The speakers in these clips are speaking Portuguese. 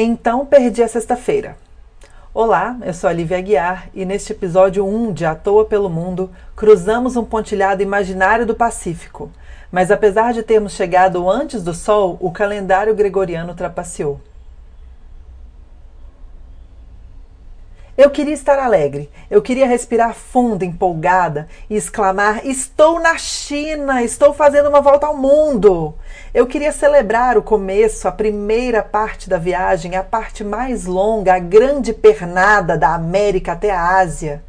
Então perdi a sexta-feira. Olá, eu sou a Lívia Aguiar e neste episódio 1 de À Toa pelo Mundo, cruzamos um pontilhado imaginário do Pacífico. Mas apesar de termos chegado antes do Sol, o calendário gregoriano trapaceou. Eu queria estar alegre, eu queria respirar fundo, empolgada e exclamar: Estou na China, estou fazendo uma volta ao mundo. Eu queria celebrar o começo, a primeira parte da viagem, a parte mais longa, a grande pernada da América até a Ásia.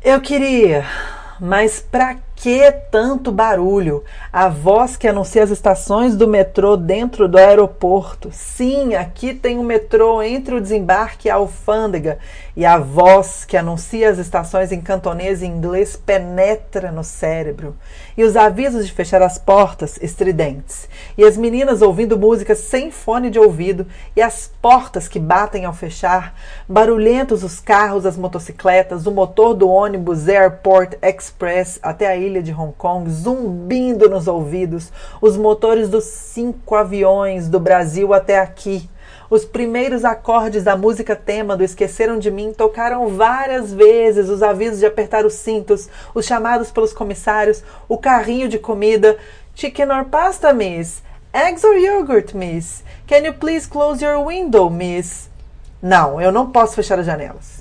Eu queria, mas para que tanto barulho? A voz que anuncia as estações do metrô dentro do aeroporto. Sim, aqui tem um metrô entre o desembarque e a alfândega. E a voz que anuncia as estações em cantonês e inglês penetra no cérebro. E os avisos de fechar as portas estridentes. E as meninas ouvindo música sem fone de ouvido. E as portas que batem ao fechar. Barulhentos os carros, as motocicletas, o motor do ônibus Airport Express até a ilha de Hong Kong, zumbindo nos ouvidos, os motores dos cinco aviões do Brasil até aqui. Os primeiros acordes da música tema do Esqueceram de Mim tocaram várias vezes os avisos de apertar os cintos, os chamados pelos comissários, o carrinho de comida. Chicken or pasta, miss? Eggs or yogurt, miss? Can you please close your window, miss? Não, eu não posso fechar as janelas.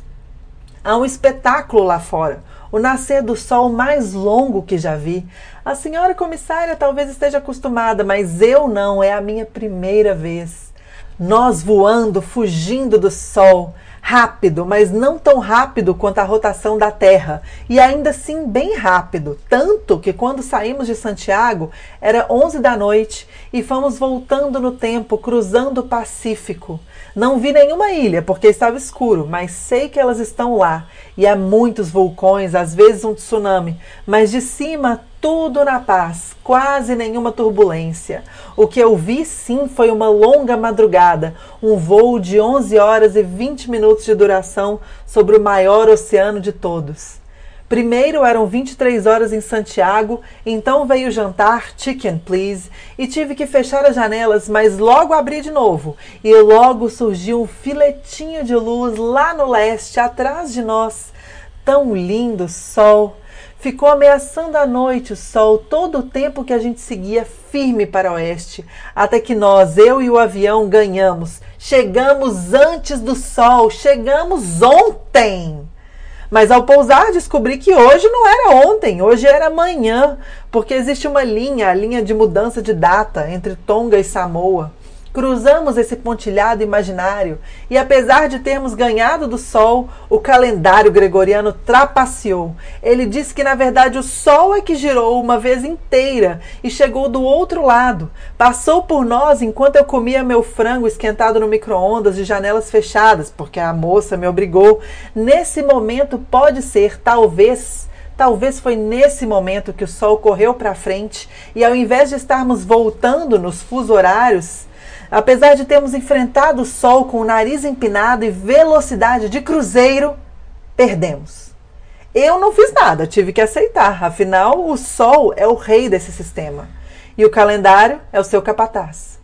Há um espetáculo lá fora o nascer do sol mais longo que já vi. A senhora comissária talvez esteja acostumada, mas eu não, é a minha primeira vez. Nós voando, fugindo do sol, rápido, mas não tão rápido quanto a rotação da Terra, e ainda assim bem rápido, tanto que quando saímos de Santiago era 11 da noite e fomos voltando no tempo, cruzando o Pacífico. Não vi nenhuma ilha porque estava escuro, mas sei que elas estão lá. E há muitos vulcões, às vezes um tsunami, mas de cima tudo na paz, quase nenhuma turbulência. O que eu vi sim foi uma longa madrugada, um voo de 11 horas e 20 minutos de duração sobre o maior oceano de todos. Primeiro eram 23 horas em Santiago, então veio jantar, chicken please, e tive que fechar as janelas, mas logo abri de novo, e logo surgiu um filetinho de luz lá no leste, atrás de nós. Tão lindo sol! Ficou ameaçando a noite o sol todo o tempo que a gente seguia firme para o oeste, até que nós, eu e o avião, ganhamos. Chegamos antes do sol, chegamos ontem! Mas ao pousar, descobri que hoje não era ontem, hoje era amanhã, porque existe uma linha, a linha de mudança de data entre Tonga e Samoa. Cruzamos esse pontilhado imaginário e, apesar de termos ganhado do Sol, o calendário gregoriano trapaceou. Ele disse que, na verdade, o Sol é que girou uma vez inteira e chegou do outro lado. Passou por nós enquanto eu comia meu frango esquentado no micro-ondas de janelas fechadas, porque a moça me obrigou. Nesse momento, pode ser, talvez. Talvez foi nesse momento que o sol correu para frente e, ao invés de estarmos voltando nos fuso horários, Apesar de termos enfrentado o sol com o nariz empinado e velocidade de cruzeiro, perdemos. Eu não fiz nada, tive que aceitar. Afinal, o sol é o rei desse sistema e o calendário é o seu capataz.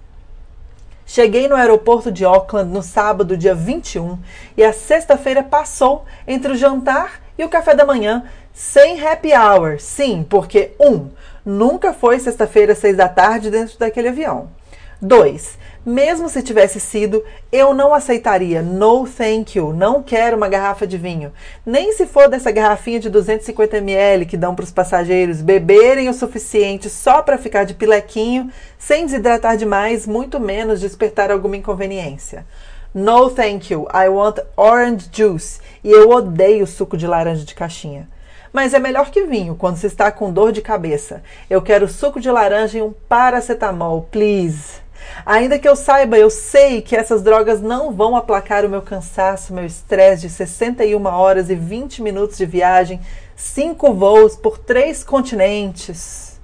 Cheguei no aeroporto de Auckland no sábado, dia 21, e a sexta-feira passou entre o jantar e o café da manhã, sem happy hour. Sim, porque, um, nunca foi sexta-feira, seis da tarde dentro daquele avião. Dois, mesmo se tivesse sido, eu não aceitaria. No thank you. Não quero uma garrafa de vinho. Nem se for dessa garrafinha de 250 ml que dão para os passageiros beberem o suficiente só para ficar de pilequinho, sem desidratar demais, muito menos despertar alguma inconveniência. No thank you. I want orange juice. E eu odeio suco de laranja de caixinha. Mas é melhor que vinho quando se está com dor de cabeça. Eu quero suco de laranja e um paracetamol, please. Ainda que eu saiba, eu sei que essas drogas não vão aplacar o meu cansaço, meu estresse de 61 horas e 20 minutos de viagem, cinco voos por três continentes.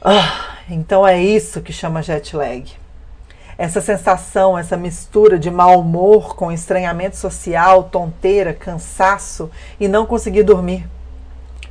Ah, então é isso que chama jet lag. Essa sensação, essa mistura de mau humor com estranhamento social, tonteira, cansaço e não conseguir dormir.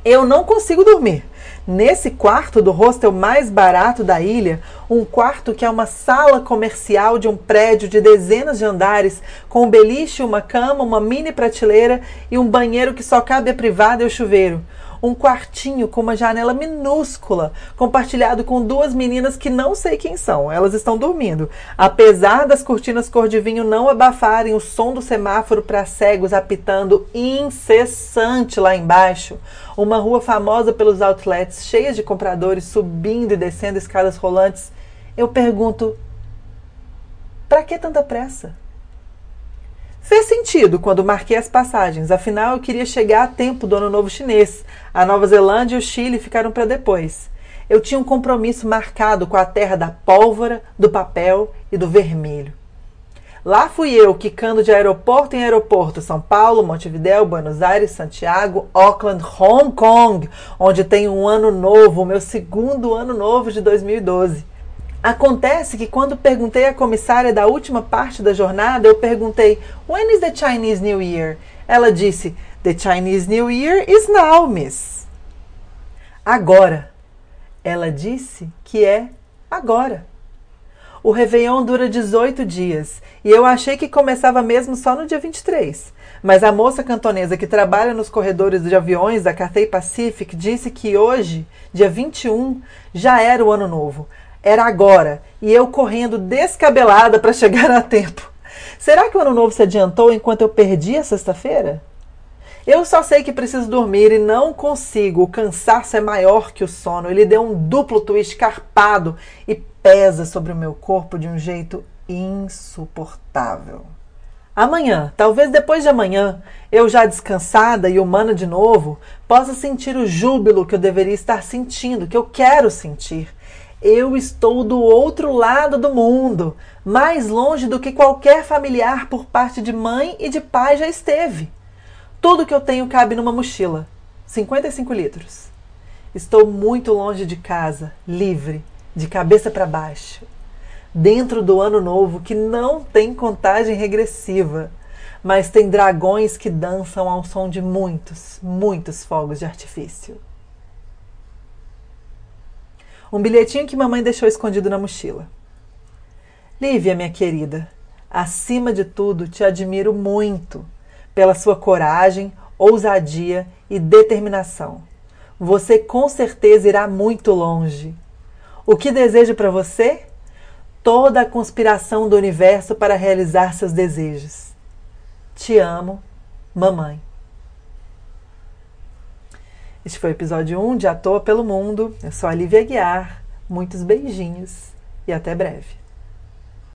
Eu não consigo dormir. Nesse quarto do hostel mais barato da ilha, um quarto que é uma sala comercial de um prédio de dezenas de andares, com um beliche, uma cama, uma mini prateleira e um banheiro que só cabe a privada e o chuveiro um quartinho com uma janela minúscula, compartilhado com duas meninas que não sei quem são. Elas estão dormindo. Apesar das cortinas cor de vinho não abafarem o som do semáforo para cegos apitando incessante lá embaixo, uma rua famosa pelos outlets, cheia de compradores subindo e descendo escadas rolantes, eu pergunto: para que tanta pressa? Fez sentido quando marquei as passagens, afinal eu queria chegar a tempo do Ano Novo Chinês. A Nova Zelândia e o Chile ficaram para depois. Eu tinha um compromisso marcado com a terra da pólvora, do papel e do vermelho. Lá fui eu, quicando de aeroporto em aeroporto, São Paulo, Montevidéu, Buenos Aires, Santiago, Auckland, Hong Kong, onde tenho um ano novo, o meu segundo ano novo de 2012. Acontece que quando perguntei à comissária da última parte da jornada, eu perguntei: When is the Chinese New Year? Ela disse: The Chinese New Year is now, miss. Agora. Ela disse que é agora. O Réveillon dura 18 dias e eu achei que começava mesmo só no dia 23. Mas a moça cantonesa que trabalha nos corredores de aviões da Cathay Pacific disse que hoje, dia 21, já era o ano novo. Era agora. E eu correndo descabelada para chegar a tempo. Será que o ano novo se adiantou enquanto eu perdi a sexta-feira? Eu só sei que preciso dormir e não consigo. O cansaço é maior que o sono. Ele deu um duplo twist carpado e pesa sobre o meu corpo de um jeito insuportável. Amanhã, talvez depois de amanhã, eu já descansada e humana de novo, possa sentir o júbilo que eu deveria estar sentindo, que eu quero sentir. Eu estou do outro lado do mundo, mais longe do que qualquer familiar por parte de mãe e de pai já esteve. Tudo que eu tenho cabe numa mochila 55 litros. Estou muito longe de casa, livre, de cabeça para baixo, dentro do ano novo que não tem contagem regressiva, mas tem dragões que dançam ao som de muitos, muitos fogos de artifício. Um bilhetinho que mamãe deixou escondido na mochila. Lívia, minha querida, acima de tudo, te admiro muito pela sua coragem, ousadia e determinação. Você com certeza irá muito longe. O que desejo para você? Toda a conspiração do universo para realizar seus desejos. Te amo, mamãe. Este foi o episódio 1 de À Toa pelo Mundo. Eu sou a Lívia Guiar. Muitos beijinhos e até breve.